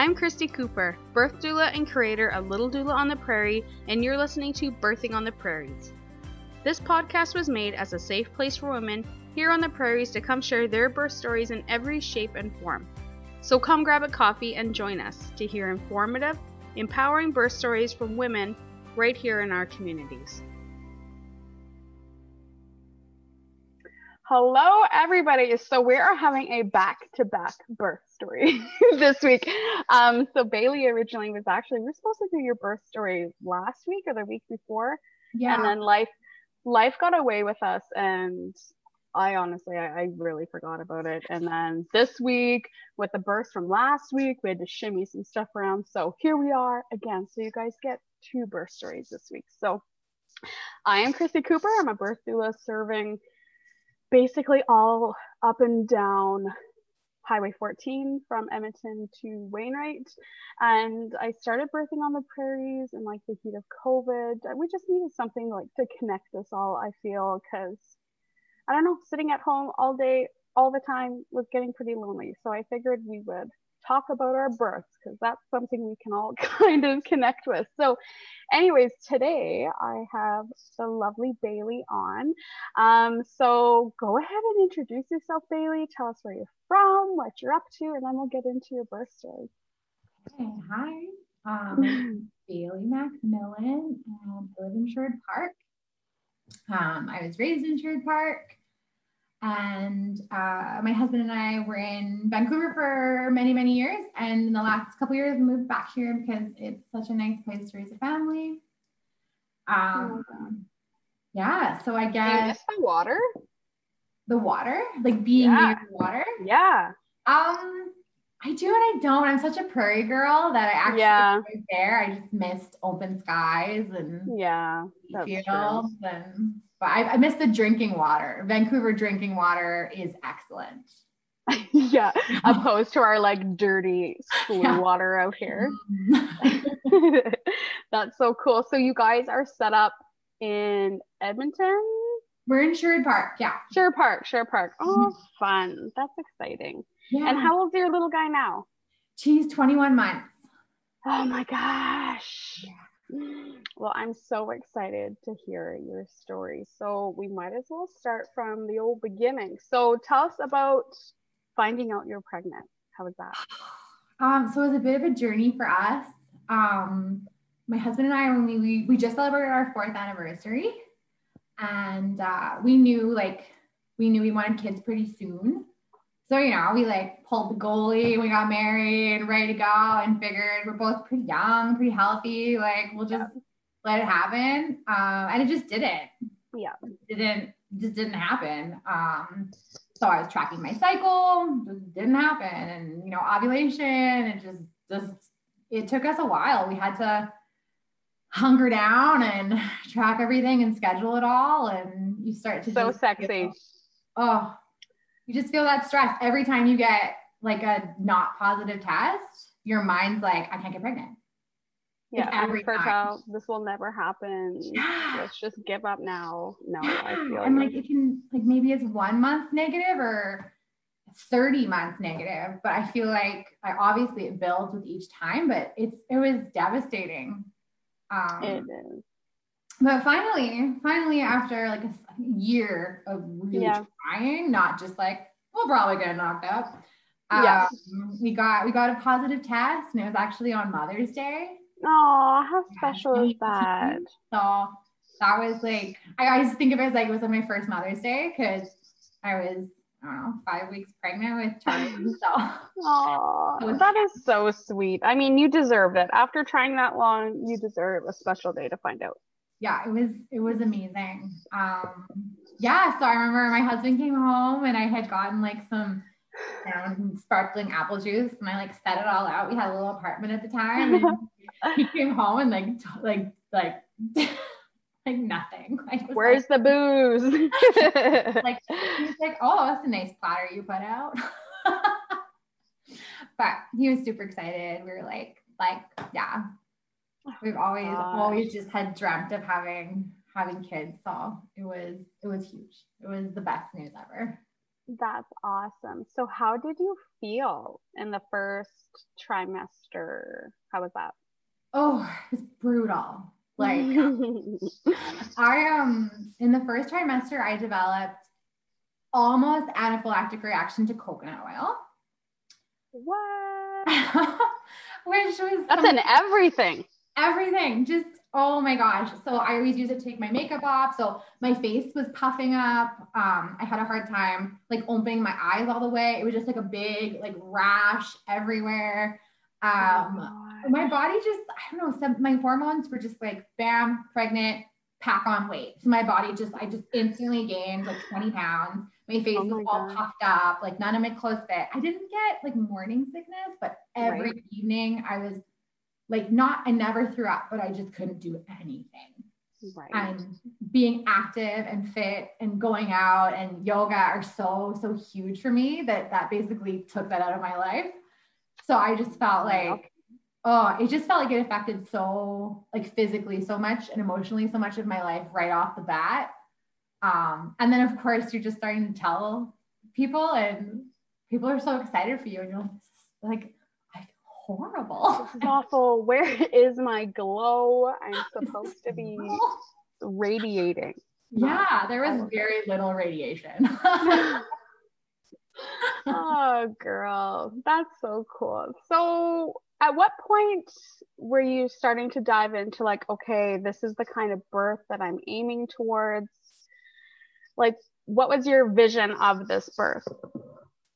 I'm Christy Cooper, birth doula and creator of Little Doula on the Prairie, and you're listening to Birthing on the Prairies. This podcast was made as a safe place for women here on the prairies to come share their birth stories in every shape and form. So come grab a coffee and join us to hear informative, empowering birth stories from women right here in our communities. Hello, everybody. So we are having a back-to-back birth story this week. Um, so Bailly originally was actually we are supposed to do your birth story last week or the week before, yeah. And then life life got away with us, and I honestly I, I really forgot about it. And then this week with the birth from last week, we had to shimmy some stuff around. So here we are again. So you guys get two birth stories this week. So I am Chrissy Cooper. I'm a birth doula serving basically all up and down Highway 14 from Edmonton to Wainwright. And I started birthing on the prairies in like the heat of COVID. We just needed something like to connect us all, I feel, because I don't know, sitting at home all day, all the time was getting pretty lonely. So I figured we would talk about our births because that's something we can all kind of connect with. So, anyways, today I have the lovely Bailly on. Um, so go ahead and introduce yourself, Bailly. Tell us where you're from, what you're up to, and then we'll get into your birth story. Hey, hi. Um, Bailly Macmillan, and I live in Sherwood Park. Um, I was raised in Sherwood Park. And uh, my husband and I were in Vancouver for many, many years. And in the last couple years, we moved back here because it's such a nice place to raise a family. Um, oh yeah, so I guess the water. The water, like being yeah. near the water. Yeah. Um, I do and I don't. I'm such a prairie girl that I actually yeah. there. I just missed open skies and yeah, fields and but I, I miss the drinking water. Vancouver drinking water is excellent. yeah, opposed to our like dirty school yeah. water out here. That's so cool. So you guys are set up in Edmonton? We're in Sherwood Park, yeah. Sherwood Park, Sherwood Park. Oh, mm-hmm. fun. That's exciting. Yeah. And how old's your little guy now? She's 21 months. Oh my gosh. Yeah. Well, I'm so excited to hear your story. So we might as well start from the old beginning. So tell us about finding out you're pregnant. How was that? Um, so it was a bit of a journey for us. Um, my husband and I, when we, we, we just celebrated our fourth anniversary and uh, we knew like, we knew we wanted kids pretty soon. So, you know, we like pulled the goalie, we got married, and ready to go, and figured we're both pretty young, pretty healthy. Like, we'll just yeah. let it happen. Um, and it just didn't. Yeah. It didn't, just didn't happen. Um, so I was tracking my cycle, just didn't happen. And, you know, ovulation, it just, just, it took us a while. We had to hunker down and track everything and schedule it all. And you start to so sexy. oh, you just feel that stress every time you get like a not positive test. Your mind's like, I can't get pregnant. Yeah, every time. this will never happen. Yeah. Let's just give up now. No, yeah. I feel and like it can like maybe it's one month negative or 30 months negative, but I feel like I obviously it builds with each time, but it's it was devastating. Um, it is but finally, finally, after like a year of really yeah. trying, not just like we'll probably get knocked up. Yeah. Um, we got we got a positive test, and it was actually on Mother's Day. Oh, how special yeah. is that? So that was like I always think of it as like it was like my first Mother's Day because I was I don't know five weeks pregnant with Charlie. So oh, that is so sweet. I mean, you deserve it. After trying that long, you deserve a special day to find out yeah, it was it was amazing. Um, yeah, so I remember my husband came home and I had gotten like some you know, sparkling apple juice and I like set it all out. We had a little apartment at the time. he came home and like t- like like like nothing. Like where's like, the booze? like he was like, oh, that's a nice platter you put out. but he was super excited. We were like, like, yeah, We've always Gosh. always just had dreamt of having having kids. So it was it was huge. It was the best news ever. That's awesome. So, how did you feel in the first trimester? How was that? Oh, it's brutal. Like, I um in the first trimester, I developed almost anaphylactic reaction to coconut oil. What? Which was that's in everything. Everything. Just oh my gosh. So I always use it to take my makeup off. So my face was puffing up. Um, I had a hard time like opening my eyes all the way. It was just like a big like rash everywhere. Um, oh my body just I don't know. Some my hormones were just like bam, pregnant, pack on weight. So my body just I just instantly gained like 20 pounds. My face oh my was all God. puffed up, like none of my clothes fit. I didn't get like morning sickness, but every right. evening I was like not I never threw up, but I just couldn't do anything. Right. And being active and fit and going out and yoga are so so huge for me that that basically took that out of my life. So I just felt like oh, it just felt like it affected so like physically so much and emotionally so much of my life right off the bat. Um, and then of course you're just starting to tell people and people are so excited for you and you're like, like I feel horrible. This is awful. Where is my glow? I'm supposed to be radiating. Yeah, there was very little radiation. oh girl, that's so cool. So at what point were you starting to dive into like, okay, this is the kind of birth that I'm aiming towards? Like, what was your vision of this birth?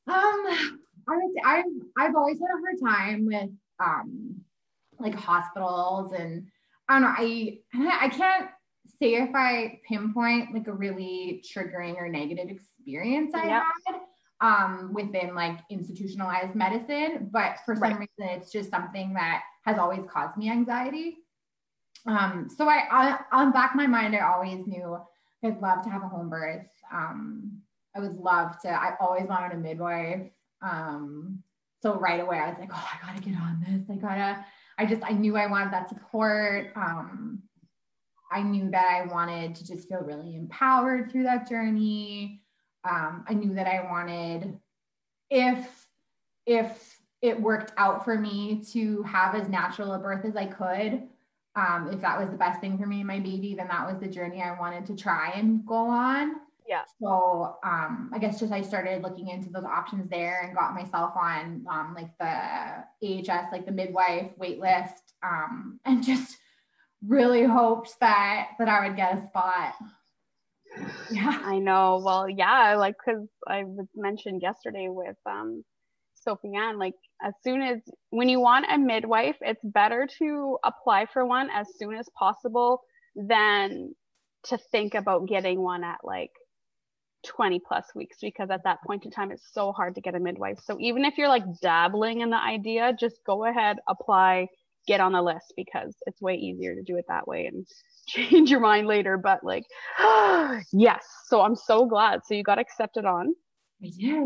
Um, I would say I've I've always had a hard time with um like hospitals and I don't know, I I can't say if I pinpoint like a really triggering or negative experience I yep. had um, within like institutionalized medicine, but for some right. reason, it's just something that has always caused me anxiety. Um, so I, I, on back of my mind, I always knew I'd love to have a home birth. Um, I would love to, I always wanted a midwife. Um, so right away, I was like, oh, I gotta get on this. I gotta, I just, I knew I wanted that support. Um, I knew that I wanted to just feel really empowered through that journey um, I knew that I wanted, if if it worked out for me to have as natural a birth as I could, um, if that was the best thing for me and my baby, then that was the journey I wanted to try and go on. Yeah. So um, I guess just I started looking into those options there and got myself on um, like the AHS, like the midwife wait list, um, and just really hoped that that I would get a spot. Yeah, I know. Well, yeah, like because I was mentioned yesterday with um Sophie Ann, like as soon as when you want a midwife, it's better to apply for one as soon as possible than to think about getting one at like 20 plus weeks because at that point in time it's so hard to get a midwife. So even if you're like dabbling in the idea, just go ahead, apply, get on the list because it's way easier to do it that way and change your mind later. But like, yes. So I'm so glad. So you got accepted on. Did, yeah.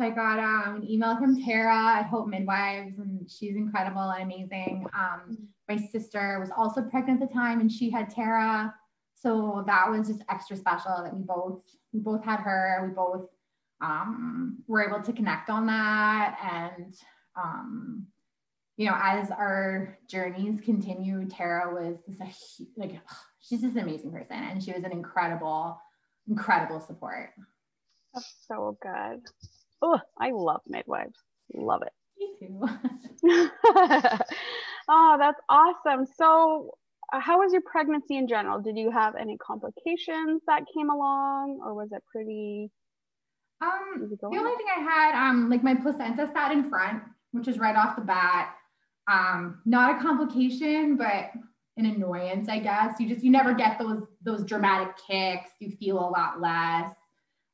So I got um, an email from Tara at Hope Midwives, and she's incredible and amazing. Um, my sister was also pregnant at the time, and she had Tara. So that was just extra special that we both we both had her. We both um, were able to connect on that, and um, you know, as our journeys continue, Tara was this like she's just an amazing person, and she was an incredible, incredible support. That's so good. Oh, I love midwives. Love it. Me too. oh, that's awesome. So, how was your pregnancy in general? Did you have any complications that came along, or was it pretty? Um, the only thing I had, um, like my placenta sat in front, which is right off the bat. Um, not a complication, but an annoyance, I guess. You just you never get those those dramatic kicks. You feel a lot less.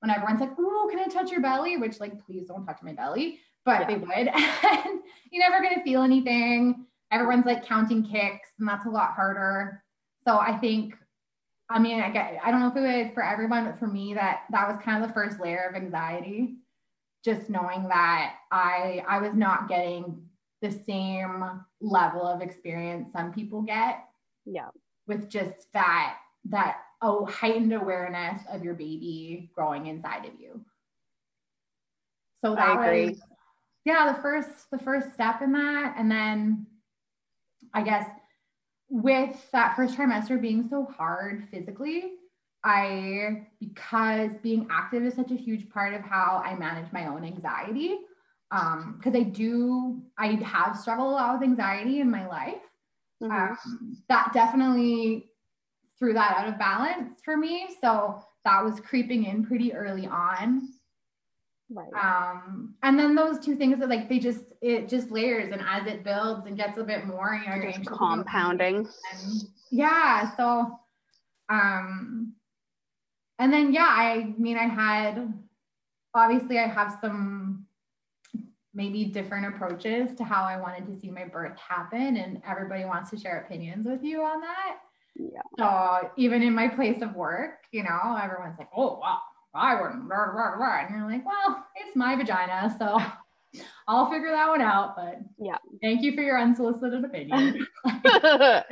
When everyone's like, "Oh, can I touch your belly?" Which like, please don't touch my belly, but they would. and you're never gonna feel anything. Everyone's like counting kicks, and that's a lot harder. So I think, I mean, I get, I don't know if it was for everyone, but for me, that that was kind of the first layer of anxiety. Just knowing that I I was not getting the same level of experience some people get. Yeah. With just that that oh heightened awareness of your baby growing inside of you. So that was yeah, the first the first step in that. And then I guess with that first trimester being so hard physically, I because being active is such a huge part of how I manage my own anxiety. Um, because I do I have struggled a lot with anxiety in my life. Mm-hmm. Um, that definitely threw that out of balance for me. So that was creeping in pretty early on. Right. Um, and then those two things that like they just it just layers and as it builds and gets a bit more, you know, you're compounding. And yeah. So um and then yeah, I mean I had obviously I have some maybe different approaches to how I wanted to see my birth happen and everybody wants to share opinions with you on that. Yeah. So even in my place of work, you know, everyone's like, oh wow, I wouldn't, blah, blah, blah. and you're like, well, it's my vagina, so I'll figure that one out. But yeah, thank you for your unsolicited opinion.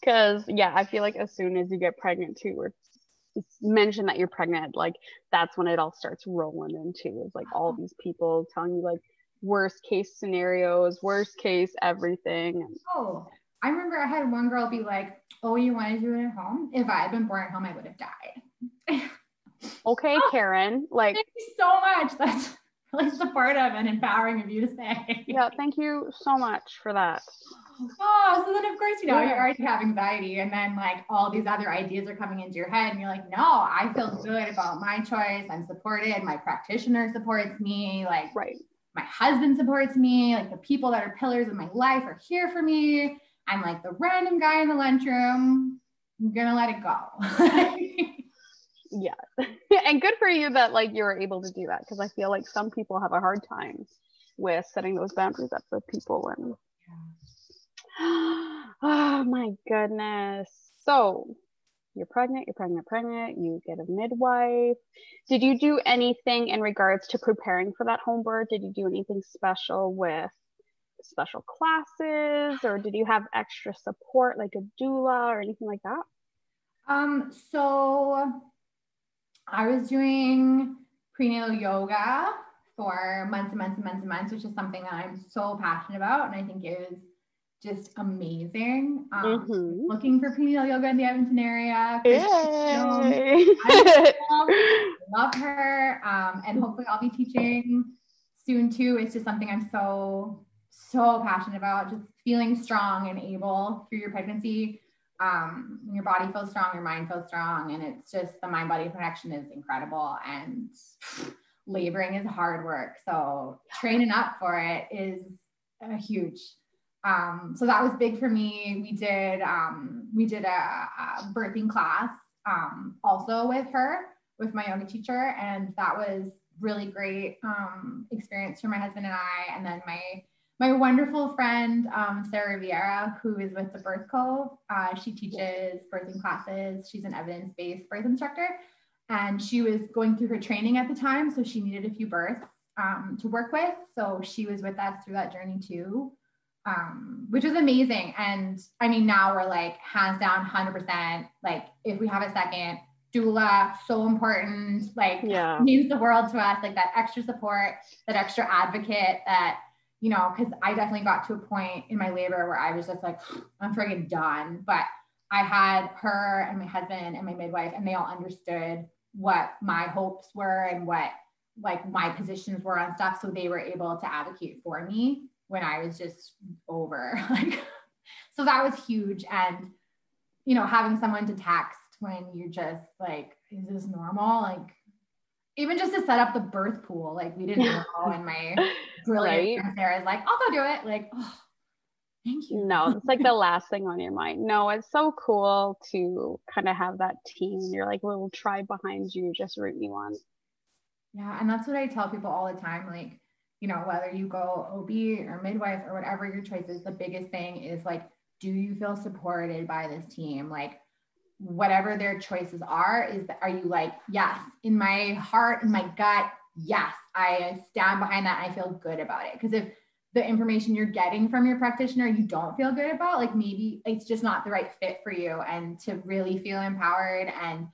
Because yeah, I feel like as soon as you get pregnant too, or mention that you're pregnant, like that's when it all starts rolling into is like all oh. these people telling you like worst case scenarios, worst case everything. Oh, I remember I had one girl be like, "Oh, you want to do it at home? If I had been born at home, I would have died." Okay, Karen. Like, thank you so much. That's really supportive and empowering of you to say. Yeah, thank you so much for that. Oh, so then of course, you know, yeah. you already have anxiety, and then like all these other ideas are coming into your head, and you're like, no, I feel good about my choice. I'm supported. My practitioner supports me. Like, right. My husband supports me. Like the people that are pillars of my life are here for me. I'm like the random guy in the lunchroom. I'm gonna let it go. yeah. And good for you that like you were able to do that because i feel like some people have a hard time with setting those boundaries up with people and oh my goodness. So you're pregnant you're pregnant pregnant you get a midwife. Did you do anything in regards to preparing for that home birth did you do anything special with special classes or did you have extra support like a doula or anything like that? Um so I was doing prenatal yoga for months and months and months and months, which is something that I'm so passionate about. And I think is just amazing. Um, mm-hmm. Looking for prenatal yoga in the Edmonton area. Yay. love her. Um, and hopefully I'll be teaching soon too. It's just something I'm so, so passionate about. Just feeling strong and able through your pregnancy um, your body feels strong, your mind feels strong, and it's just the mind body connection is incredible. And laboring is hard work, so training up for it is a huge. Um, so that was big for me. We did um, we did a, a birthing class um, also with her with my yoga teacher, and that was really great um, experience for my husband and I. And then my my wonderful friend um, Sarah Riviera, who is with the Birth Cove. Uh, she teaches birthing classes. She's an evidence-based birth instructor, and she was going through her training at the time, so she needed a few births um, to work with. So she was with us through that journey too, um, which was amazing. And I mean, now we're like hands down, hundred percent. Like if we have a second, doula so important like yeah. means the world to us like that extra support that extra advocate that you know, because I definitely got to a point in my labor where I was just like, I'm freaking done. But I had her and my husband and my midwife, and they all understood what my hopes were and what like my positions were on stuff. So they were able to advocate for me when I was just over. Like, so that was huge. And, you know, having someone to text when you're just like, is this normal? Like, even just to set up the birth pool, like we didn't know. And my brilliant right? Sarah's like, I'll go do it. Like, oh, thank you. No, it's like the last thing on your mind. No, it's so cool to kind of have that team. You're like little tribe behind you, just rooting you on. Yeah, and that's what I tell people all the time. Like, you know, whether you go OB or midwife or whatever your choice is, the biggest thing is like, do you feel supported by this team? Like, whatever their choices are is that, are you like yes in my heart in my gut yes i stand behind that i feel good about it. Because if the information you're getting from your practitioner you don't feel good about like maybe it's just not the right fit for you. And to really feel empowered and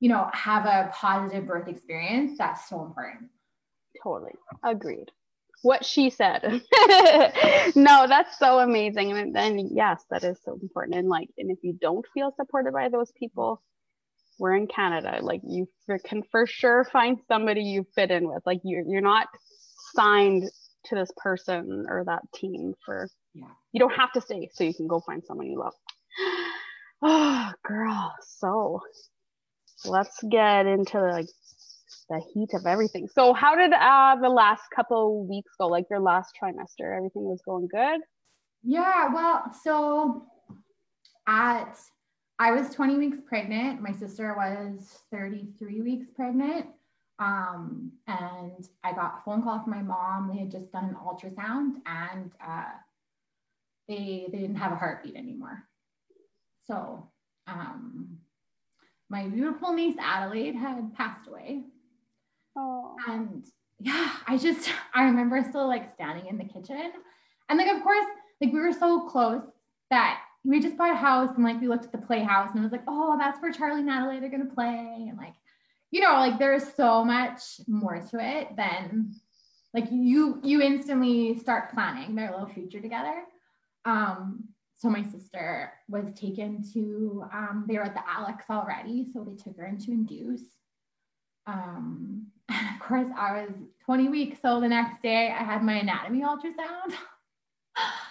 you know have a positive birth experience that's so important. Totally. Agreed. What she said. No that's so amazing. And then yes that is so important. And like and if you don't feel supported by those people we're in canada like you can for sure find somebody you fit in with like you're, you're not signed to this person or that team for yeah. you don't have to stay so you can go find someone you love. Oh girl so let's get into like the heat of everything. So how did uh the last couple weeks go like your last trimester? Everything was going good? Yeah well so at i was 20 weeks pregnant my sister was 33 weeks pregnant um, and I got a phone call from my mom. They had just done an ultrasound and uh, they, they didn't have a heartbeat anymore. So um, my beautiful niece Adelaide had passed away. Oh. And yeah, I just, I remember still like standing in the kitchen. And like, of course, like we were so close that we just bought a house and like we looked at the playhouse and it was like, oh, that's where Charlie and are going to play. And like, you know, like there's so much more to it than like you you instantly start planning their little future together. Um, so my sister was taken to um, they were at the Alex already, so they took her into induce. Um, of course, I was 20 weeks, so the next day I had my anatomy ultrasound.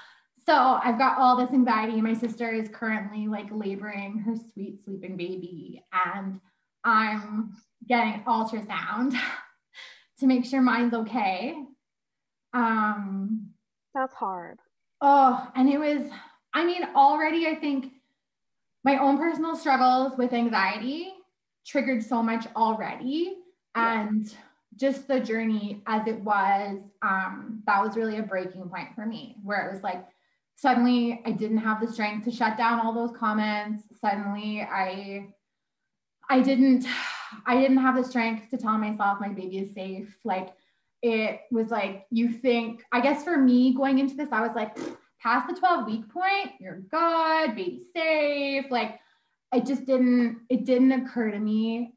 so I've got all this anxiety. My sister is currently like laboring her sweet sleeping baby, and I'm getting ultrasound to make sure mine's okay. Um, That's hard. Oh, and it was, I mean, already I think my own personal struggles with anxiety triggered so much already. And just the journey as it was, um, that was really a breaking point for me, where it was like, suddenly I didn't have the strength to shut down all those comments. Suddenly I I didn't I didn't have the strength to tell myself my baby is safe. Like it was like you think, I guess for me going into this, I was like, past the 12 week point, you're good, baby safe. Like it just didn't, it didn't occur to me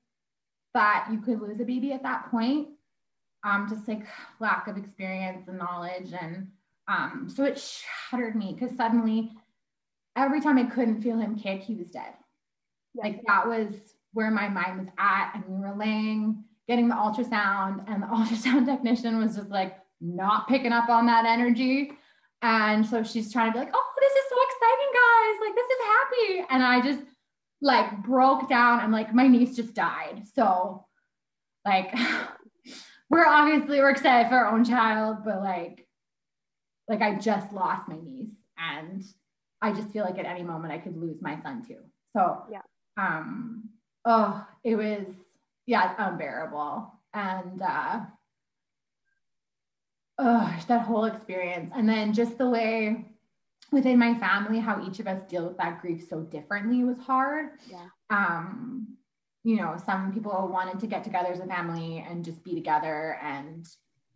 that you could lose a baby at that point. Um, just like lack of experience and knowledge. And um, so it shattered me because suddenly every time I couldn't feel him kick, he was dead. Like that was where my mind was at. And we were laying, getting the ultrasound, and the ultrasound technician was just like not picking up on that energy. And so she's trying to be like, oh, this is so exciting, guys. Like, this is happy. And I just like broke down I'm like my niece just died. So, like, we're obviously we're excited for our own child, but like, like I just lost my niece and I just feel like at any moment I could lose my son too. So, yeah. Um, oh, it was, yeah, unbearable. And uh, oh, that whole experience. And then just the way within my family, how each of us deal with that grief so differently was hard. Yeah. Um, you know, some people wanted to get together as a family and just be together and,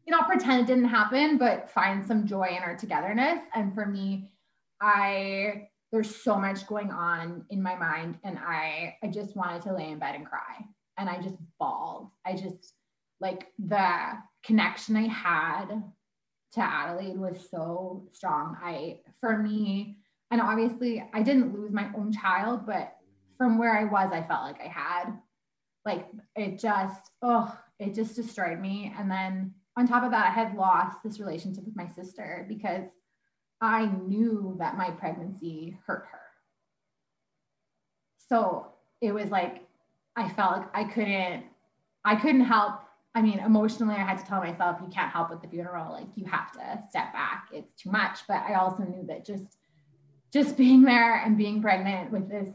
you know, pretend it didn't happen, but find some joy in our togetherness. And for me, I there's so much going on in my mind and i i just wanted to lay in bed and cry. And i just bawled. I just like the connection i had to adelaide was so strong. I for me and obviously i didn't lose my own child but from where i was i felt like i had. Like it just oh it just destroyed me. And then on top of that i had lost this relationship with my sister because I knew that my pregnancy hurt her. So it was like I felt like I couldn't I couldn't help. I mean, emotionally I had to tell myself you can't help with the funeral. Like you have to step back. It's too much. But I also knew that just just being there and being pregnant with this,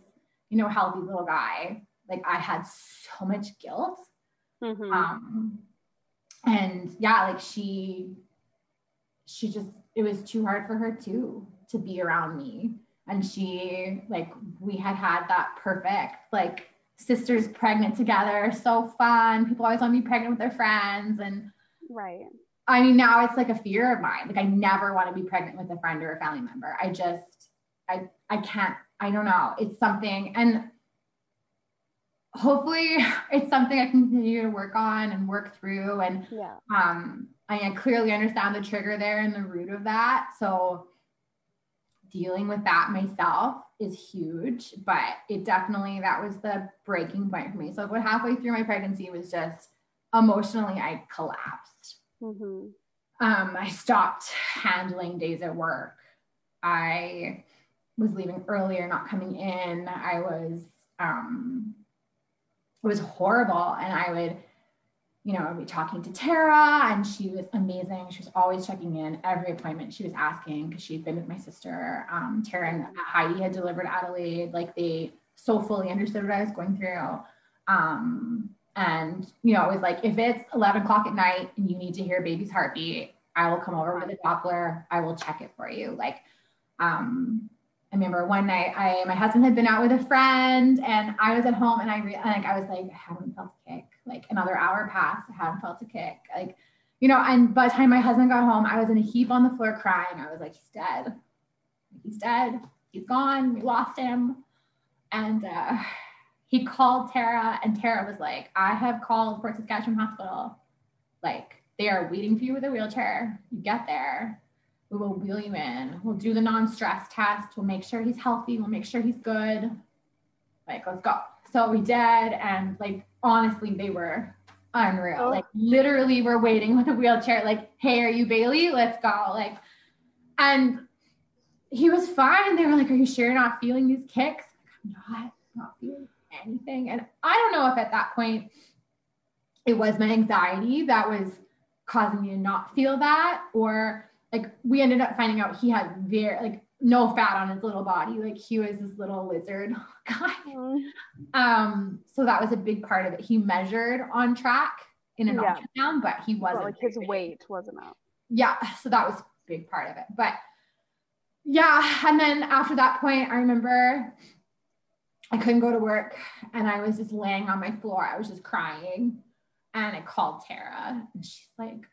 you know, healthy little guy, like I had so much guilt. Mm-hmm. Um and yeah, like she she just it was too hard for her too to be around me and she like we had had that perfect like sisters pregnant together so fun people always want to be pregnant with their friends and right I mean, now it's like a fear of mine. Like I never want to be pregnant with a friend or a family member. I just, I, I can't, I don't know. It's something, and hopefully it's something I continue to work on and work through. And yeah. um, I clearly understand the trigger there and the root of that. So dealing with that myself is huge, but it definitely, that was the breaking point for me. So about halfway through my pregnancy was just emotionally, I collapsed. Mm-hmm. Um, I stopped handling days at work. I was leaving earlier, not coming in. I was, um, it was horrible. And I would, you know, I'd be talking to Tara and she was amazing. She was always checking in every appointment. She was asking because she'd been with my sister. Um, Tara and Heidi had delivered Adelaide. Like they so fully understood what I was going through. Um, and, you know, it was like, if it's 11 o'clock at night and you need to hear a baby's heartbeat, I will come over with a Doppler. I will check it for you. Like, um, I remember one night I, my husband had been out with a friend and I was at home and I re- like, I was like, I haven't felt a kick. Like another hour passed. I haven't felt a kick. Like, you know, and by the time my husband got home, I was in a heap on the floor crying. I was like, he's dead. He's dead. He's gone. We lost him. And, uh, he called Tara, and Tara was like, I have called Fort Saskatchewan Hospital. Like, they are waiting for you with a wheelchair. You get there. We will wheel you in. We'll do the non stress test. We'll make sure he's healthy. We'll make sure he's good. Like, let's go. So we did. And, like, honestly, they were unreal. Oh. Like, literally, we're waiting with a wheelchair. Like, hey, are you Bailly? Let's go. Like, and he was fine. They were like, Are you sure you're not feeling these kicks? I'm not, not feeling anything. And I don't know if at that point it was my anxiety that was causing me to not feel that, or like we ended up finding out he had very like no fat on his little body. Like he was this little lizard guy. Mm. Um, so that was a big part of it. He measured on track in an yeah. ultrasound, but he wasn't well, like his big. weight wasn't out. Yeah, so that was a big part of it. But yeah, and then after that point, I remember I couldn't go to work and I was just laying on my floor. I was just crying. And I called Tara and she's like,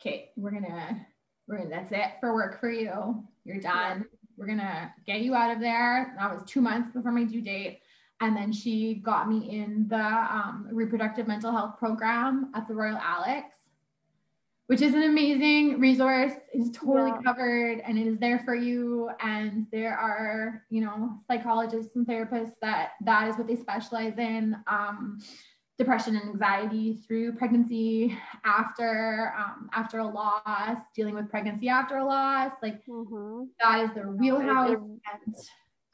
okay, we're gonna, we're that's it for work for you. You're done. We're gonna get you out of there. That was two months before my due date. And then she got me in the um, reproductive mental health program at the Royal Alex which is an amazing resource. It's totally yeah. covered and it is there for you. And there are, you know, psychologists and therapists that that is what they specialize in. Um, depression and anxiety through pregnancy, after um, after a loss, dealing with pregnancy after a loss, like mm-hmm. that is their wheelhouse. And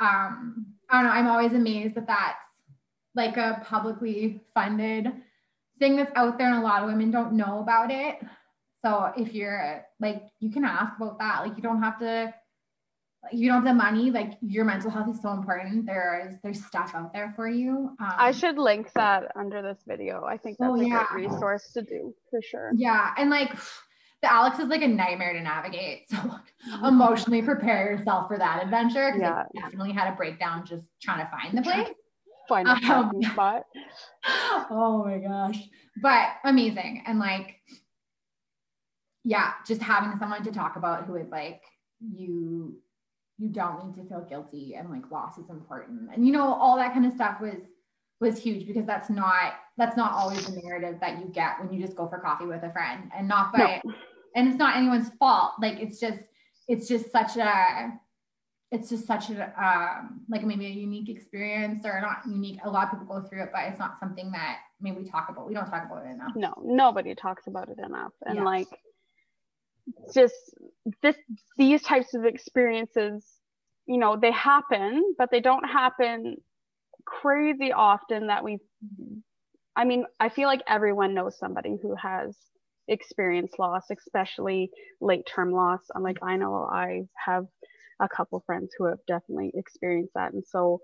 um, I don't know. I'm always amazed that that's like a publicly funded thing that's out there, and a lot of women don't know about it. So if you're like, you can ask about that. Like, you don't have to, like, you don't have the money. Like, your mental health is so important. There is, there's stuff out there for you. Um, I should link that under this video. I think that's oh, a yeah. great resource to do for sure. Yeah. And like, the Alex is like a nightmare to navigate. So mm-hmm. emotionally prepare yourself for that adventure. Cause yeah. I definitely had a breakdown just trying to find the place. Find a um, spot. oh my gosh. But amazing. And like yeah, just having someone to talk about who is like, you you don't need to feel guilty and like loss is important. And you know, all that kind of stuff was was huge because that's not that's not always the narrative that you get when you just go for coffee with a friend and not by no. and it's not anyone's fault. Like it's just it's just such a it's just such a um, like maybe a unique experience or not unique. A lot of people go through it, but it's not something that maybe we talk about. We don't talk about it enough. No, nobody talks about it enough. And yeah. like just this these types of experiences you know they happen but they don't happen crazy often that we i mean i feel like everyone knows somebody who has experienced loss especially late term loss. I'm like i know i have a couple friends who have definitely experienced that. And so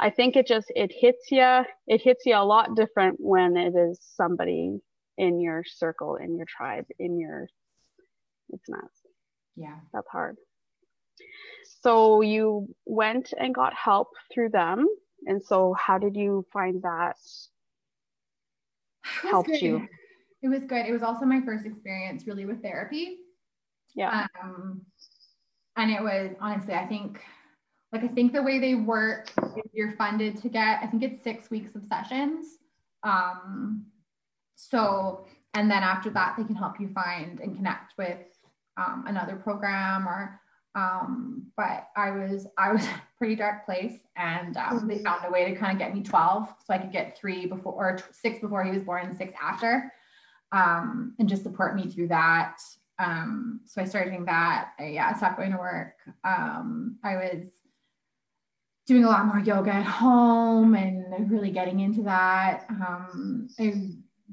i think it just it hits you it hits you a lot different when it is somebody in your circle in your tribe in your it's not. Yeah. That's hard. So you went and got help through them. And so how did you find that helped good. you? it was good. It was also my first experience really with therapy. Yeah. Um, and it was honestly, I think, like I think the way they work is you're funded to get, I think it's six weeks of sessions. Um, so, and then after that, they can help you find and connect with um, another program or um, but I was I was a pretty dark place, and um, mm-hmm. they found a way to kind of get me 12, so I could get three before or six before he was born and six after, um, and just support me through that. Um, so I started doing that. I, yeah, I stopped going to work. Um, I was doing a lot more yoga at home and really getting into that. Um, I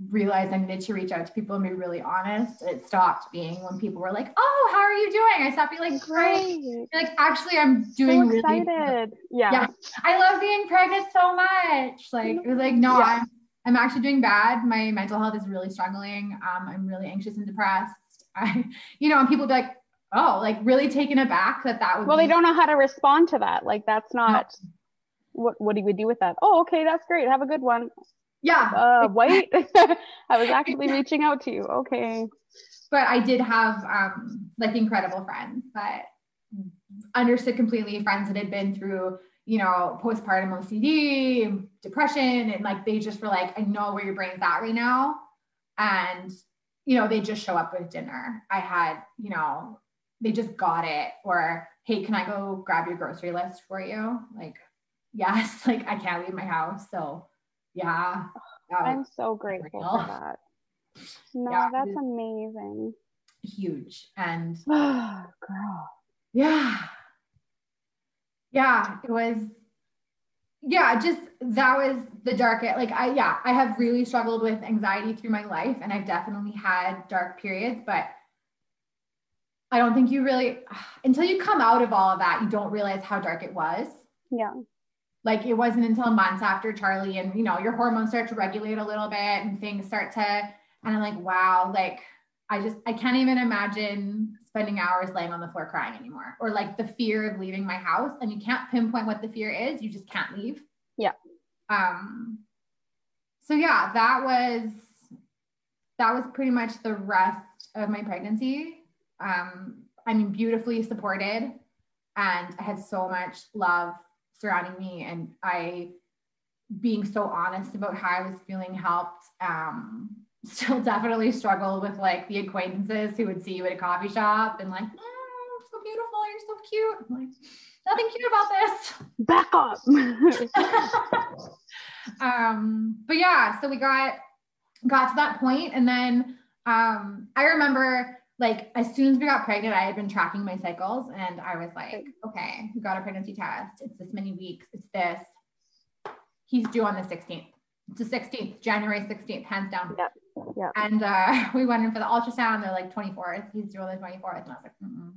realized I needed to reach out to people and be really honest. It stopped being when people were like, "Oh, how are you doing?" I stopped being like, "Great." Like, actually, I'm doing so excited. Really yeah. yeah. I love being pregnant so much. Like, it was like, no, yeah. I'm I'm actually doing bad. My mental health is really struggling. Um, I'm really anxious and depressed. I, you know, and people be like, "Oh, like really taken aback that that would." Well, be- they don't know how to respond to that. Like, that's not. No. What What do we do with that? Oh, okay, that's great. Have a good one. Yeah. Uh, wait, I was actually reaching out to you. Okay. But I did have um, like incredible friends that understood completely, friends that had been through, you know, postpartum OCD, depression, and like they just were like, I know where your brain's at right now. And, you know, they just show up with dinner. I had, you know, they just got it. Or, hey, can I go grab your grocery list for you? Like, yes, like I can't leave my house. So yeah. I'm so grateful real. for that. No, yeah, that's amazing. Huge. And girl. Yeah. Yeah, it was yeah, just that was the dark like I yeah, I have really struggled with anxiety through my life and I've definitely had dark periods, but I don't think you really until you come out of all of that, you don't realize how dark it was. Yeah like it wasn't until months after Charlie and you know your hormones start to regulate a little bit and things start to and I'm like wow like I just I can't even imagine spending hours laying on the floor crying anymore or like the fear of leaving my house. And you can't pinpoint what the fear is you just can't leave. Yeah. Um so yeah that was that was pretty much the rest of my pregnancy. Um I mean beautifully supported and I had so much love surrounding me and I being so honest about how I was feeling helped. Um, still definitely struggled with like the acquaintances who would see you at a coffee shop and like, mm, so beautiful, you're so cute. I'm like, nothing cute about this. Back up. um, but yeah, so we got got to that point and then um, I remember like as soon as we got pregnant, I had been tracking my cycles and I was like, okay, we got a pregnancy test. It's this many weeks. It's this. He's due on the 16th. It's the 16th, January 16th, hands down. Yep. Yeah. And uh, we went in for the ultrasound. They're like 24th. He's due on the 24th. And I was like, Mm-mm.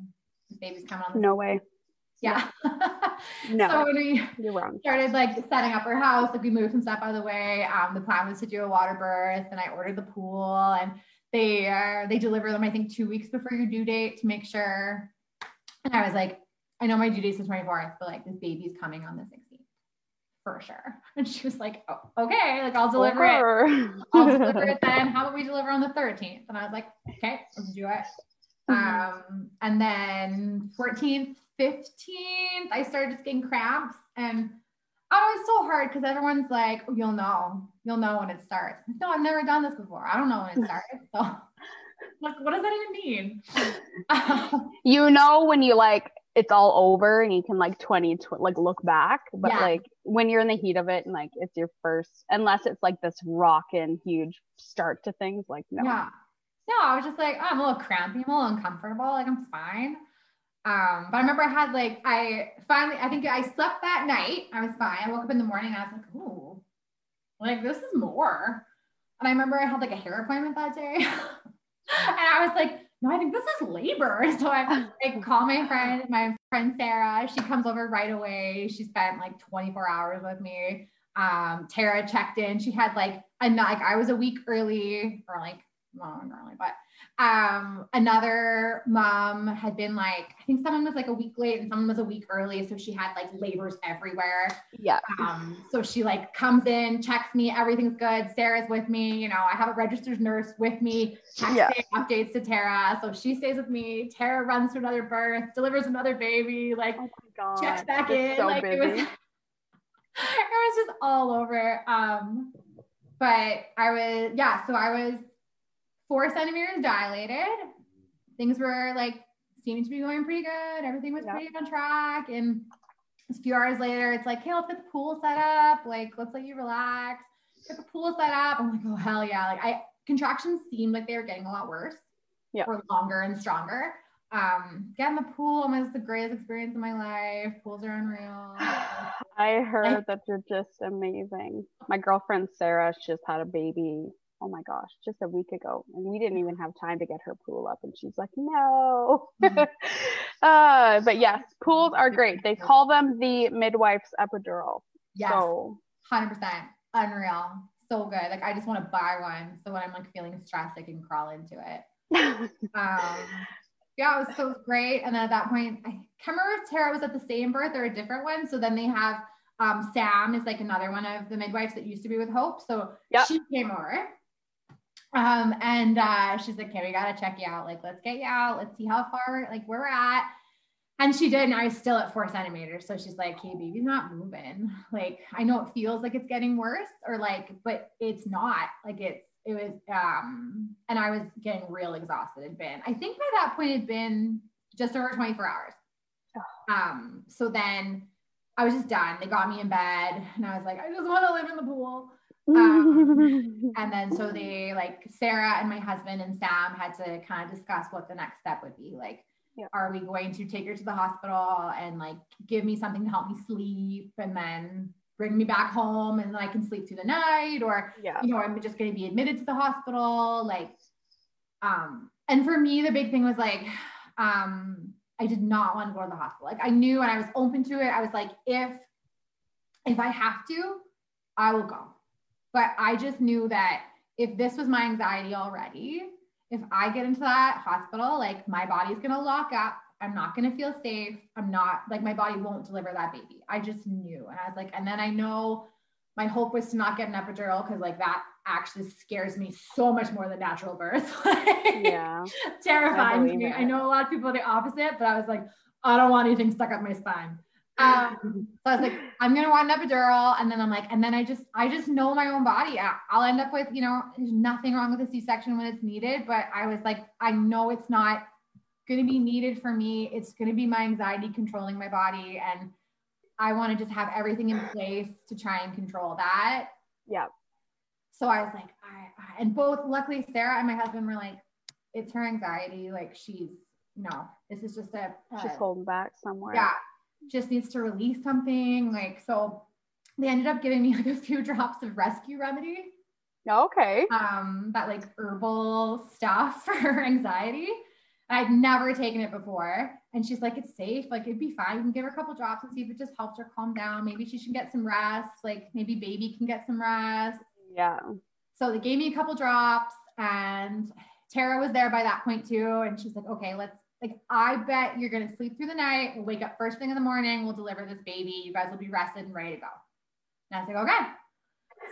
this baby's coming on. no way. Yeah. no. so when we You're wrong. started like setting up our house, like we moved some stuff out of the way. Um, the plan was to do a water birth and I ordered the pool and they are they deliver them I think two weeks before your due date to make sure. And I was like, I know my due date's the 24th, but like this baby's coming on the 16th for sure. And she was like, oh, okay, like I'll deliver it. I'll deliver it then. How about we deliver on the 13th? And I was like, okay, let's do it. Mm-hmm. Um, and then 14th, 15th, I started just getting cramps and oh, it's so hard because everyone's like, oh, you'll know, you'll know when it starts. No, I've never done this before. I don't know when it starts. So, like, what does that even mean? you know when you like it's all over and you can like 20 tw- like look back, but yeah. like when you're in the heat of it and like it's your first, unless it's like this rockin' huge start to things, like no. Yeah. No, I was just like, oh, I'm a little crampy, I'm a little uncomfortable, like I'm fine. Um, but I remember I had like I finally I think I slept that night. I was fine. I woke up in the morning and I was like, ooh, like this is more. And I remember I had like a hair appointment that day. and I was like, no, I think this is labor. So I like call my friend, my friend Sarah. She comes over right away. She spent like 24 hours with me. Um, Tara checked in. She had like a like I was a week early or like not early, but um, another mom had been like, I think someone was like a week late and someone was a week early. So she had like labors everywhere. Yeah. Um, so she like comes in, checks me, everything's good. Sarah's with me. You know, I have a registered nurse with me, texting Yeah. updates to Tara. So she stays with me. Tara runs to another birth, delivers another baby, like Oh checks back in. So like busy. it was it was just all over. Um, but I was yeah, so I was four centimeters dilated. Things were like seeming to be going pretty good. Everything was Yeah. pretty on track. And a few hours later, it's like, hey, let's get the pool set up. Like, let's let you relax. Get the pool set up. I'm like, oh hell yeah. Like I contractions seemed like they were getting a lot worse. Yeah. Or longer and stronger. Um, getting the pool was the greatest experience of my life. Pools are unreal. I heard that you're just amazing. My girlfriend Sarah she just had a baby. Oh my gosh, just a week ago, and we didn't even have time to get her pool up, and she's like, "No." Mhm. uh, but yes, pools are great. They call them the midwife's epidural. Yes. So Hundred percent, unreal, so good. Like I just want to buy one, so when I'm like feeling stressed, I can crawl into it. Um, yeah, it was so great. And then at that point, I can't remember if Tara was at the same birth or a different one. So then they have um, Sam is like another one of the midwives that used to be with Hope. So Yep. she came over. Um, and uh, she's like, okay, we gotta check you out. Like, let's get you out. Let's see how far, like, where we're at. And she did, and I was still at four centimeters. So she's like, hey, baby's not moving. Like, I know it feels like it's getting worse, or like, but it's not. Like, it's it was um and I was getting real exhausted. It'd been, I think by that point it'd been just over 24 hours. Um, so then I was just done. They got me in bed and I was like, I just want to live in the pool. Um, And then so they like Sarah and my husband and Sam had to kind of discuss what the next step would be. Like, Yeah. are we going to take her to the hospital and like give me something to help me sleep and then bring me back home and then I can sleep through the night or yeah. you know, I'm just going to be admitted to the hospital. Like, um, and for me, the big thing was like, um, I did not want to go to the hospital. Like, I knew and I was open to it. I was like, if, if I have to, I will go. But I just knew that if this was my anxiety already, if I get into that hospital, like my body's going to lock up. I'm not going to feel safe. I'm not like my body won't deliver that baby. I just knew. And I was like, and then I know my hope was to not get an epidural because like that actually scares me so much more than natural birth. Yeah. Terrifying to me. it. I know a lot of people are the opposite, but I was like, I don't want anything stuck up my spine. Um, so I was like, I'm gonna want an epidural, and then I'm like, and then I just, I just know my own body. I'll end up with, you know, there's nothing wrong with a C-section when it's needed, but I was like, I know it's not gonna be needed for me. It's gonna be my anxiety controlling my body, and I want to just have everything in place to try and control that. Yeah. So I was like, I, I and both, luckily, Sarah and my husband were like, it's her anxiety. Like she's no, this is just a, a She's holding back somewhere. yeah, just needs to release something. Like, so they ended up giving me like a few drops of rescue remedy, Okay. um, that like herbal stuff for her anxiety. I'd never taken it before. And she's like, it's safe. Like, it'd be fine. We can give her a couple drops and see if it just helps her calm down. Maybe she should get some rest. Like, maybe baby can get some rest. Yeah. So they gave me a couple drops, and Tara was there by that point too. And she's like, okay, let's like, I bet you're gonna sleep through the night. We'll wake up first thing in the morning. We'll deliver this baby. You guys will be rested and ready to go. And I was like, okay.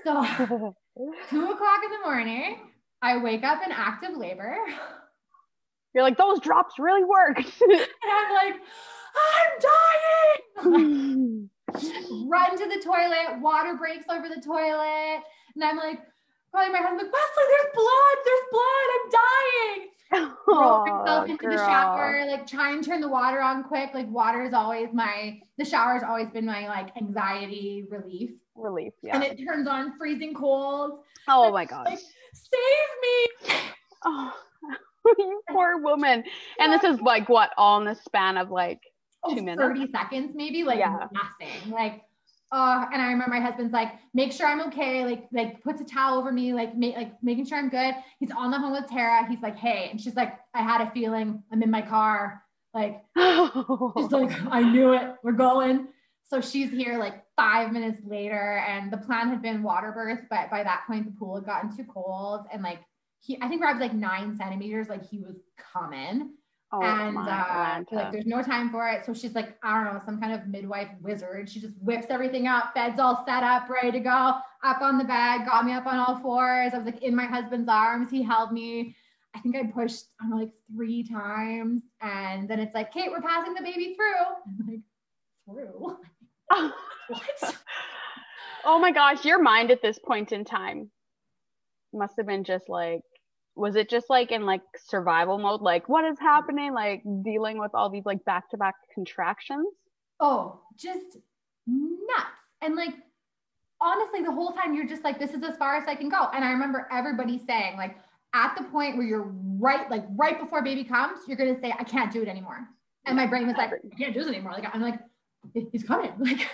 So two o'clock in the morning, I wake up in active labor, You're like, those drops really worked. And I'm like, I'm dying. Run to the toilet. Water breaks over the toilet, and I'm like. Calling my husband, like, Wesley, there's blood, there's blood, I'm dying. myself into the shower, like try and turn the water on quick. Like water is always my the shower has always been my like anxiety relief. Relief. Yeah. And it turns on freezing cold. oh my gosh. Like, save me. Oh, you poor woman. And this is like what all in the span of like Oh, Two minutes? 30 seconds, maybe like Yeah. nothing. Like uh, and I remember my husband's like, make sure I'm okay. Like, like puts a towel over me, like, make, like making sure I'm good. He's on the phone with Tara. He's like, hey, and she's like, I had a feeling. I'm in my car. Like, She's like, I knew it. We're going. So she's here like five minutes later, and the plan had been water birth, but by that point the pool had gotten too cold, and like he I think Rob's like nine centimeters, like he was coming. Oh, and uh, like there's no time for it. So she's like, I don't know, some kind of midwife wizard. She just whips everything up, bed's all set up, ready to go, up on the bed, got me up on all fours. I was like in my husband's arms. He held me. I think I pushed know, like three times. And then it's like, Kate, we're passing the baby through. I'm like, through? what? oh my gosh, your mind at this point in time must have been just like was it just like in like survival mode like what is happening like dealing with all these like back to back contractions Oh, just nuts. And like, honestly, the whole time you're just like, this is as far as I can go. And I remember everybody saying, like, at the point where you're right, like right before baby comes, you're gonna say, I can't do it anymore. And my brain was like, I can't do this anymore. Like, I'm like, he's coming. Like,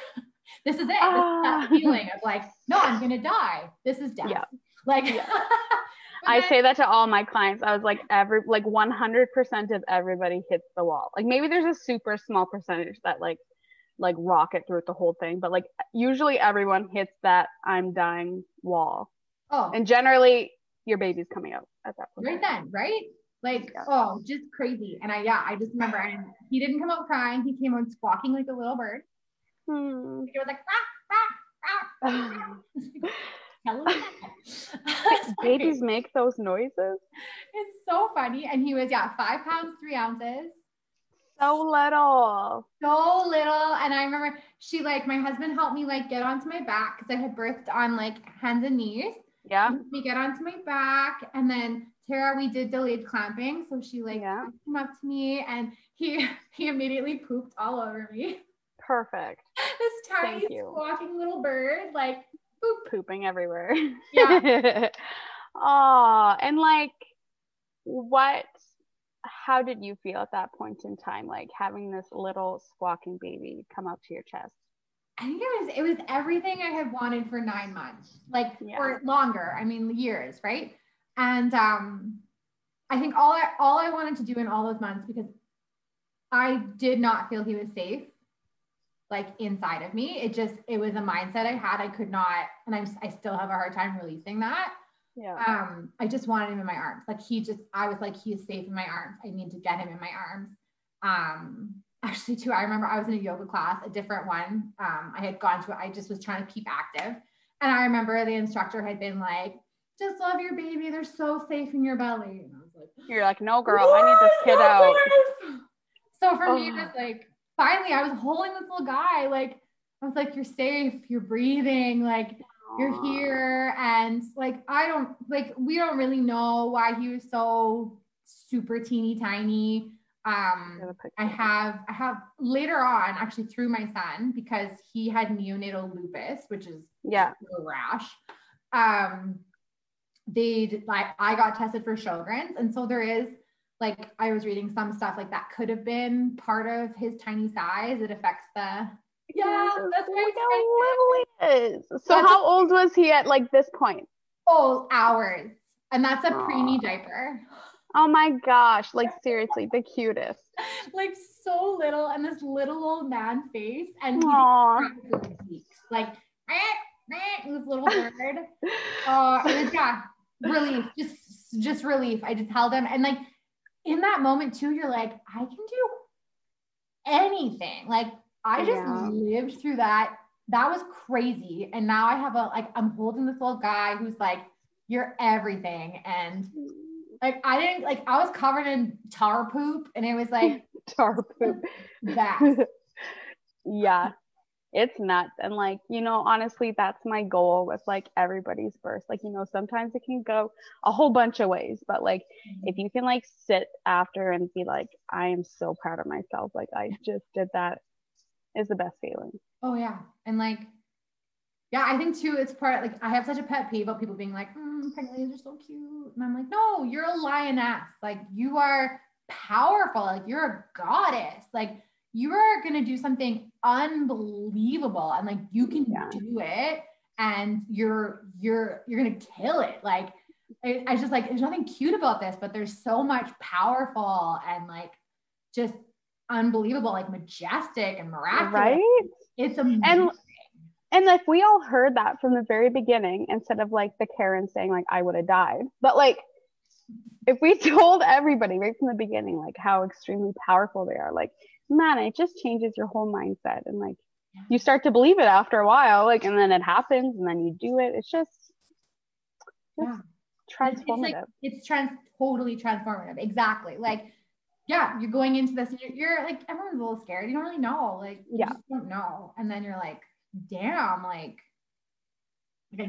this is it. This is Ah. that feeling of like, no, I'm gonna die. This is death. Yeah. Like, Yeah. I say that to all my clients. I was like, every like 100% of everybody hits the wall. Like maybe there's a super small percentage that like like rocket through the whole thing, but like usually everyone hits that I'm dying wall. oh, And generally your baby's coming out at that point. right then, right? Like, Yeah. oh, just crazy. And I, yeah, I just remember, and he didn't come out crying. He came out squawking like a little bird. Hmm. He was like, rah, rah, rah. Babies make those noises It's so funny. And he was, yeah, five pounds, three ounces. so little. So little. And I remember she like my husband helped me like get onto my back because I had birthed on like hands and knees. Yeah. Me get onto my back. And then Tara, we did delayed clamping. So she like Yeah. came up to me and he he immediately pooped all over me. Perfect. this tiny squawking little bird, like boop. Pooping everywhere. Yeah. oh, and like what how did you feel at that point in time like having this little squawking baby come up to your chest? I think it was it was everything I had wanted for nine months, like Yeah. or longer. I mean years, right? And um, I think all I all I wanted to do in all those months because I did not feel he was safe, like inside of me. It just it was a mindset I had. I could not, and I just I still have a hard time releasing that. Yeah. Um, I just wanted him in my arms. Like he just, I was like, he is safe in my arms. I need to get him in my arms. Um, actually, too, I remember I was in a yoga class, a different one. Um, I had gone to it. I just was trying to keep active. And I remember the instructor had been like, just love your baby. They're so safe in your belly. And I was like, You're like, no girl, I need this kid out. this." So for me, it Oh. was like, finally, I was holding this little guy. Like, I was like, you're safe. You're breathing. Like, you're here and like i don't like we don't really know why he was so super teeny tiny um Got a picture. i have i have later on actually through my son because he had neonatal lupus which is Yeah. a rash um they like i got tested for sjogren's and so there is like i was reading some stuff like that could have been part of his tiny size it affects the yeah that's my Look how little he is. So That's- how old was he at like this point? Oh, hours. And that's a Aw. preemie diaper. Oh my gosh, like seriously, the cutest. Like so little and this little old man face. And he Aww. didn't cry for weeks. Like this little bird. Oh, uh, it was yeah, relief. Just just relief. I just held him. And like in that moment too, you're like, I can do anything. Like I just Yeah. lived through that. That was crazy. And now I have a like I'm holding this little guy who's like, you're everything. And like I didn't like I was covered in tar poop and it was like Tar poop. that. yeah. It's nuts. And like, you know, honestly, that's my goal with like everybody's birth. Like, you know, sometimes it can go a whole bunch of ways, but like if you can like sit after and be like, I am so proud of myself. Like I just did that is the best feeling. Oh yeah. And like, yeah, I think too, it's part like I have such a pet peeve about people being like, mm, pregnant ladies are so cute. And I'm like, no, you're a lioness. Like you are powerful. Like you're a goddess. Like you are gonna do something unbelievable. And like you can Yeah. do it and you're you're you're gonna kill it. Like I, I just like there's nothing cute about this, but there's so much powerful and like just unbelievable, like majestic and miraculous. Right? It's amazing. And like we all heard that from the very beginning instead of like the Karen saying like I would have died. But like if we told everybody right from the beginning like how extremely powerful they are, like man, it just changes your whole mindset and like you start to believe it after a while, like and then it happens and then you do it. It's just, just yeah. transformative. It's, like, it's trans totally transformative. Exactly. Like yeah, you're going into this and you're, you're, like everyone's a little scared. You don't really know. Like you yeah. don't know. And then you're like, damn, like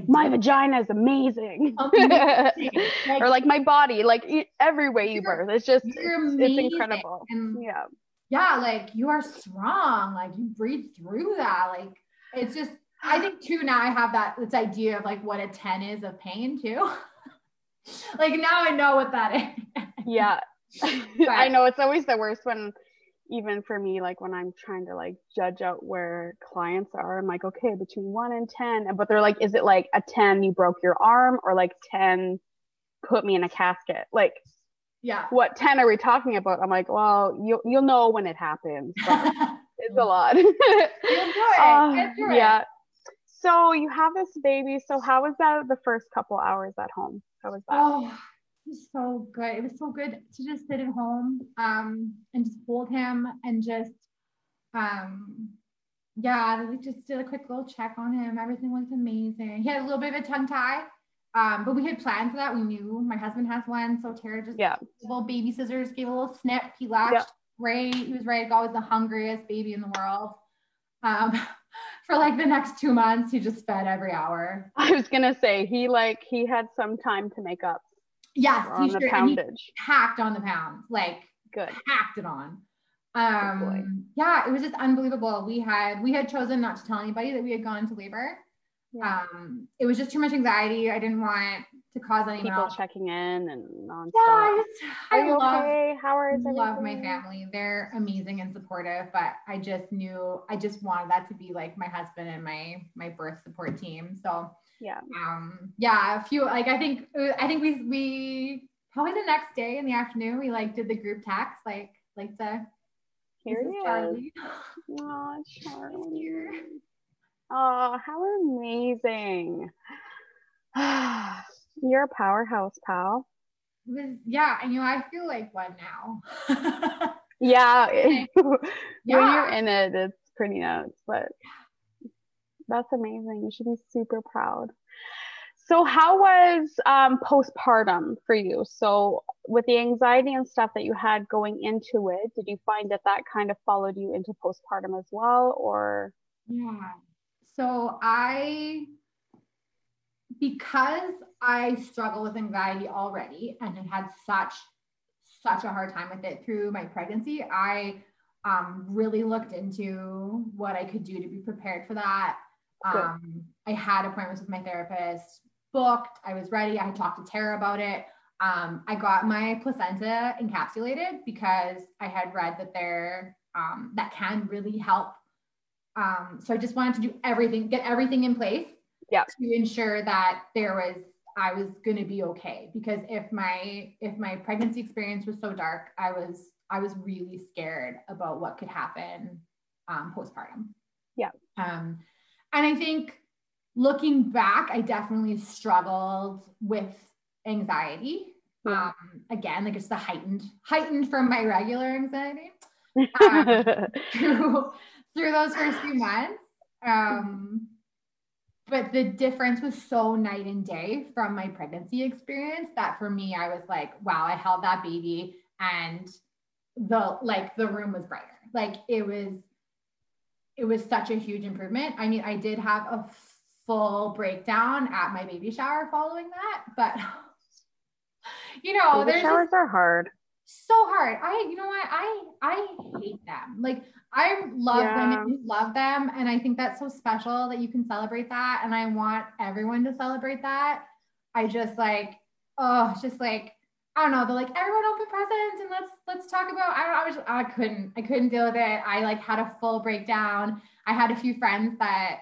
my vagina is amazing. amazing. like, or like my body, like every way you birth. It's just it's, it's, incredible. And yeah. Yeah, like you are strong. Like you breathe through that. Like it's just I think too now I have that this idea of like what a 10 is of pain too. like now I know what that is. yeah. I know it's always the worst when even for me, like when I'm trying to like judge out where clients are, I'm like, okay, between one and 10. But they're like, is it like a 10, you broke your arm, or like 10, put me in a casket? Like, yeah, what 10 are we talking about? I'm like, well, you'll, you'll know when it happens. it's a lot. Enjoy it. Uh, Enjoy yeah. So you have this baby. So how was that the first couple hours at home? How was that? Oh it was so good. It was so good to just sit at home um, and just hold him and just, um, yeah, we just did a quick little check on him. Everything was amazing. He had a little bit of a tongue tie, um, but we had planned for that. We knew my husband has one. So Tara just yeah. little baby scissors, gave a little snip. He latched yeah. right. He was ready to go. He was the hungriest baby in the world. Um, for like the next two months, he just fed every hour. I was gonna say he like he had some time to make up Yes, on the poundage. hacked on the pounds, like good, hacked it on. Um, yeah, it was just unbelievable. We had we had chosen not to tell anybody that we had gone into labor. Yeah. Um, it was just too much anxiety. I didn't want to cause any people checking in and nonstop. Yeah, I, just, you love, okay? How are I love my family. They're amazing and supportive, but I just knew I just wanted that to be like my husband and my my birth support team. So yeah um yeah a few like i think uh, i think we we probably the next day in the afternoon we like did the group text like like the here is Charlie. Charlie. Oh, how amazing. You're a powerhouse, pal. Yeah, I know I feel like one now. yeah. yeah. when you're in it, it's pretty nuts, but that's amazing. You should be super proud. So, how was um, postpartum for you? So, with the anxiety and stuff that you had going into it, did you find that that kind of followed you into postpartum as well, or? Yeah. So, I, because I struggle with anxiety already and had had such, such a hard time with it through my pregnancy, I um, really looked into what I could do to be prepared for that um, I had appointments with my therapist booked. I was ready. I had talked to Tara about it. Um, I got my placenta encapsulated because I had read that there um, that can really help. Um, so I just wanted to do everything, get everything in place yeah. to ensure that there was I was going to be okay because if my if my pregnancy experience was so dark, I was I was really scared about what could happen um, postpartum. Yeah. Um, and I think looking back, I definitely struggled with anxiety. Um, again, like it's the heightened, heightened from my regular anxiety um, through those first few months. Um, but the difference was so night and day from my pregnancy experience that for me, I was like, wow, I held that baby and the like the room was brighter. Like it was it was such a huge improvement. I mean, I did have a full breakdown at my baby shower following that, but you know, baby showers are hard. So hard. I, you know what? I I hate them. Like I love yeah. women who love them, and I think that's so special that you can celebrate that. And I want everyone to celebrate that. I just like, oh, just like I don't know. They're like, everyone open presents and let's let's talk about. I don't. I was. I couldn't. I couldn't deal with it. I like had a full breakdown. I had a few friends that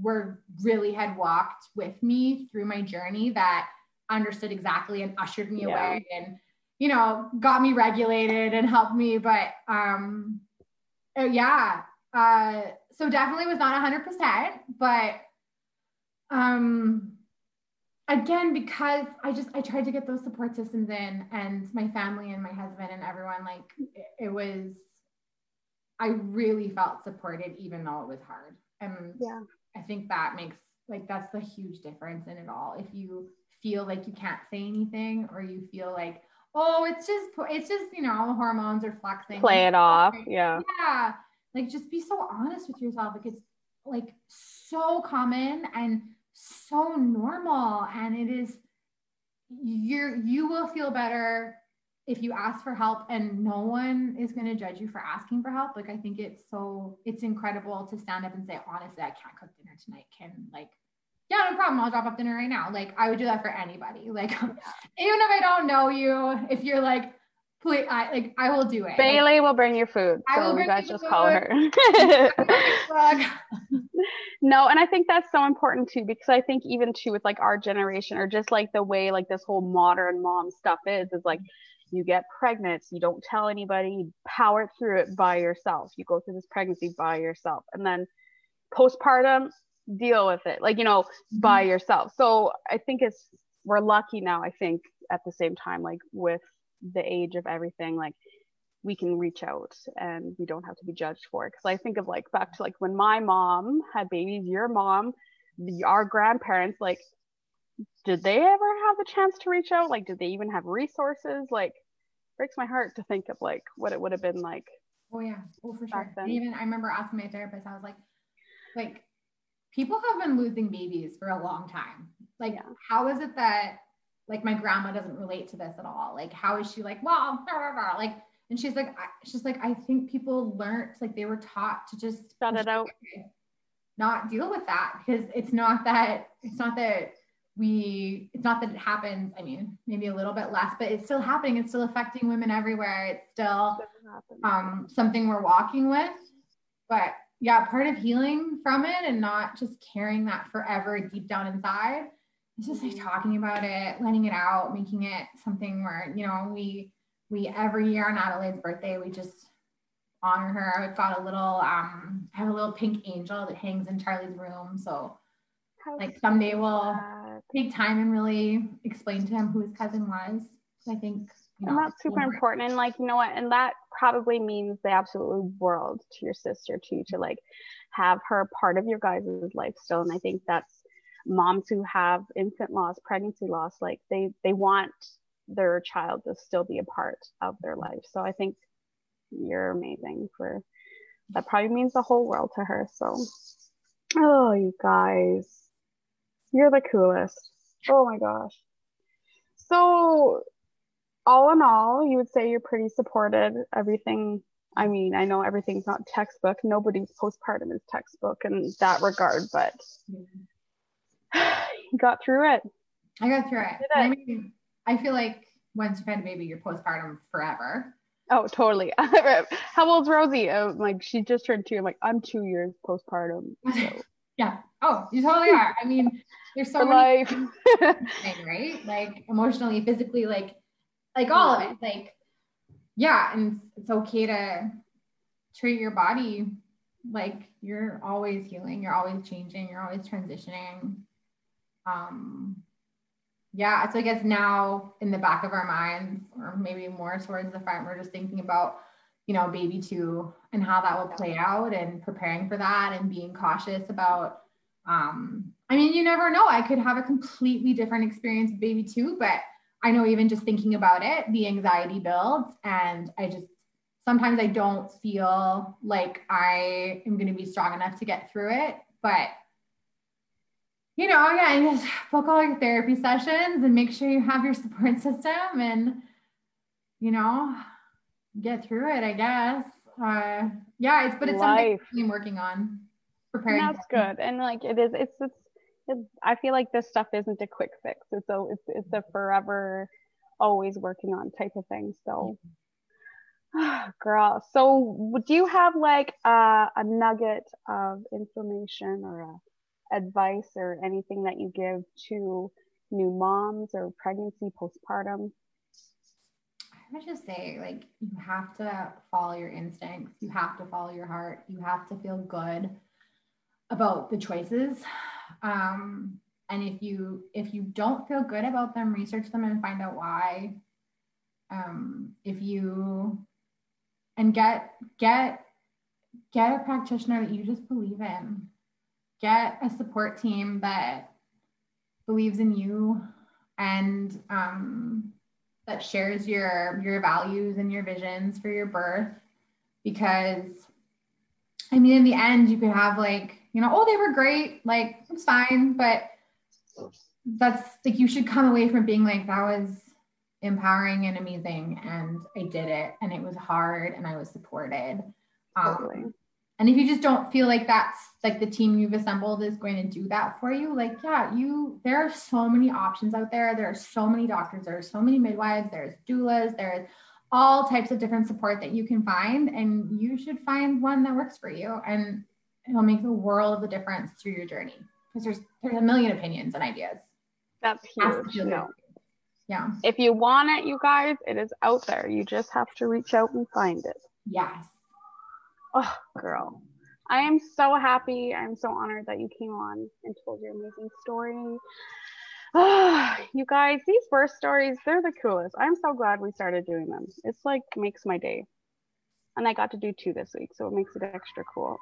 were really had walked with me through my journey that understood exactly and ushered me yeah. away and you know got me regulated and helped me. But um, uh, yeah. Uh, so definitely was not hundred percent, but um again because i just i tried to get those support systems in and my family and my husband and everyone like it, it was i really felt supported even though it was hard and yeah i think that makes like that's the huge difference in it all if you feel like you can't say anything or you feel like oh it's just it's just you know all hormones are flexing. Play it off yeah. Yeah. Like just be so honest with yourself. Like it's like so common and so normal. And it is you're you will feel better if you ask for help and no one is going to judge you for asking for help. Like i think it's so it's incredible to stand up and say honestly i can't cook dinner tonight. Can like yeah no problem i'll drop off dinner right now like i would do that for anybody like yeah. even if i don't know you if you're like please I like I will do it. Bailly like, will bring your food. I so will you guys just food. call her. no, and I think that's so important too, because I think even too with like our generation or just like the way like this whole modern mom stuff is, is like you get pregnant, you don't tell anybody, you power through it by yourself. You go through this pregnancy by yourself. And then postpartum, deal with it, like, you know, by mm-hmm. yourself. So I think it's, we're lucky now, I think, at the same time, like with the age of everything like we can reach out and we don't have to be judged for it. Because i think of like back to like when my mom had babies your mom the, our grandparents like did they ever have the chance to reach out? Like did they even have resources? Like breaks my heart to think of like what it would have been like oh yeah. Oh for sure. even i remember asking my therapist i was like like people have been losing babies for a long time like yeah. how is it that like my grandma doesn't relate to this at all. Like, how is she like, well, blah, blah, blah. like, and she's like, I, she's like, I think people learned, like they were taught to just shut it out, not deal with that because it's not that, it's not that we, it's not that it happens. I mean, maybe a little bit less, but it's still happening. It's still affecting women everywhere. It's still um, something we're walking with. But yeah, part of healing from it and not just carrying that forever deep down inside it's just like talking about it, letting it out, making it something where, you know, we we every year on Adelaide's birthday, we just honor her. I've got a little um I have a little pink angel that hangs in Charlie's room. So How like someday we'll take time and really explain to him who his cousin was. I think you know, and that's super important. And like, you know what, and that probably means the absolute world to your sister too, to like have her part of your guys' life still. And I think that's moms who have infant loss, pregnancy loss, like they they want their child to still be a part of their life. So I think you're amazing for that probably means the whole world to her. So oh you guys. You're the coolest. Oh my gosh. So all in all, you would say you're pretty supported. Everything I mean, I know everything's not textbook. Nobody's postpartum is textbook in that regard, but you got through it. I got through it. I mean, I feel like once you've had a baby, you're postpartum forever. Oh, totally. How old's Rosie? Oh, like she just turned two. I'm like, I'm two years postpartum. So. yeah. Oh, you totally are. I mean, there's so For many life. right? Like emotionally, physically, like like all of it. Like, yeah, and it's okay to treat your body like you're always healing, you're always changing, you're always transitioning um, yeah, so I guess now in the back of our minds, or maybe more towards the front, we're just thinking about, you know, baby two and how that will play out and preparing for that and being cautious about. Um, I mean, you never know. I could have a completely different experience with baby two, but I know even just thinking about it, the anxiety builds, and I just sometimes I don't feel like I am going to be strong enough to get through it. But you know, yeah, just book all your therapy sessions and make sure you have your support system and, you know, get through it, I guess. Uh, yeah, it's, but it's Life. something I'm working on preparing. And that's good. And like, it is, it's, it's, it's, I feel like this stuff isn't a quick fix. It's a, it's, it's a forever, always working on type of thing. So, girl. So, do you have like a, a nugget of information or a advice or anything that you give to new moms or pregnancy, postpartum? I would just say, like, you have to follow your instincts. You have to follow your heart. You have to feel good about the choices. Um, and if you if you don't feel good about them research them and find out why. Um, if you and get get get a practitioner that you just believe in. Get a support team that believes in you and um, that shares your your values and your visions for your birth. Because i mean in the end you could have like you know oh they were great like it's fine but that's like you should come away from being like that was empowering and amazing and i did it and it was hard and i was supported. Um, totally. and if you just don't feel like that's like the team you've assembled is going to do that for you like yeah you there are so many options out there. There are so many doctors. There are so many midwives. There's doulas. There's all types of different support that you can find and you should find one that works for you. And it'll make the world of a difference through your journey because there's there's a million opinions and ideas that's huge no. Yeah. If you want it, you guys, it is out there. You just have to reach out and find it. Yes. Oh, girl. I am so happy. I'm so honored that you came on and told your amazing story. Oh, you guys, these birth stories, they're the coolest. I'm so glad we started doing them. It's like makes my day. And I got to do two this week, so it makes it extra cool.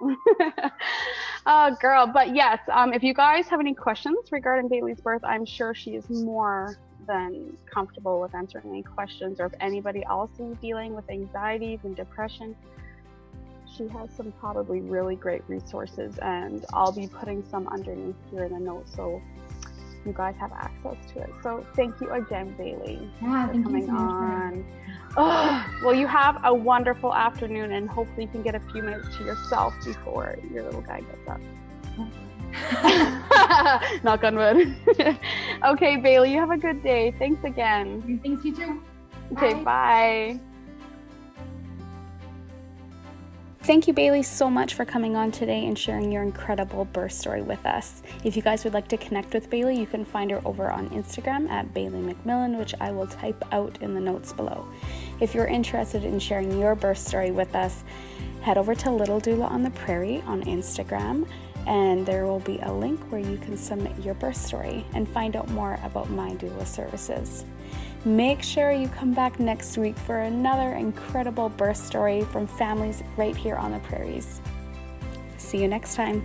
oh, girl. But yes, um, if you guys have any questions regarding Bailly's birth, I'm sure she is more than comfortable with answering any questions, or if anybody else is dealing with anxieties and depression, she has some probably really great resources, and I'll be putting some underneath here in the notes so you guys have access to it. So thank you again, Bailly, yeah, for coming so on. Oh, well, you have a wonderful afternoon, and hopefully you can get a few minutes to yourself before your little guy gets up. Knock on wood. okay, Bailly, you have a good day. Thanks again. Thanks, you too. Okay, bye. bye. Thank you, Bailly, so much for coming on today and sharing your incredible birth story with us. If you guys would like to connect with Bailly, you can find her over on Instagram at Bailly McMillan, which I will type out in the notes below. If you're interested in sharing your birth story with us, head over to Little Doula on the Prairie on Instagram and there will be a link where you can submit your birth story and find out more about my doula services. Make sure you come back next week for another incredible birth story from families right here on the prairies. See you next time.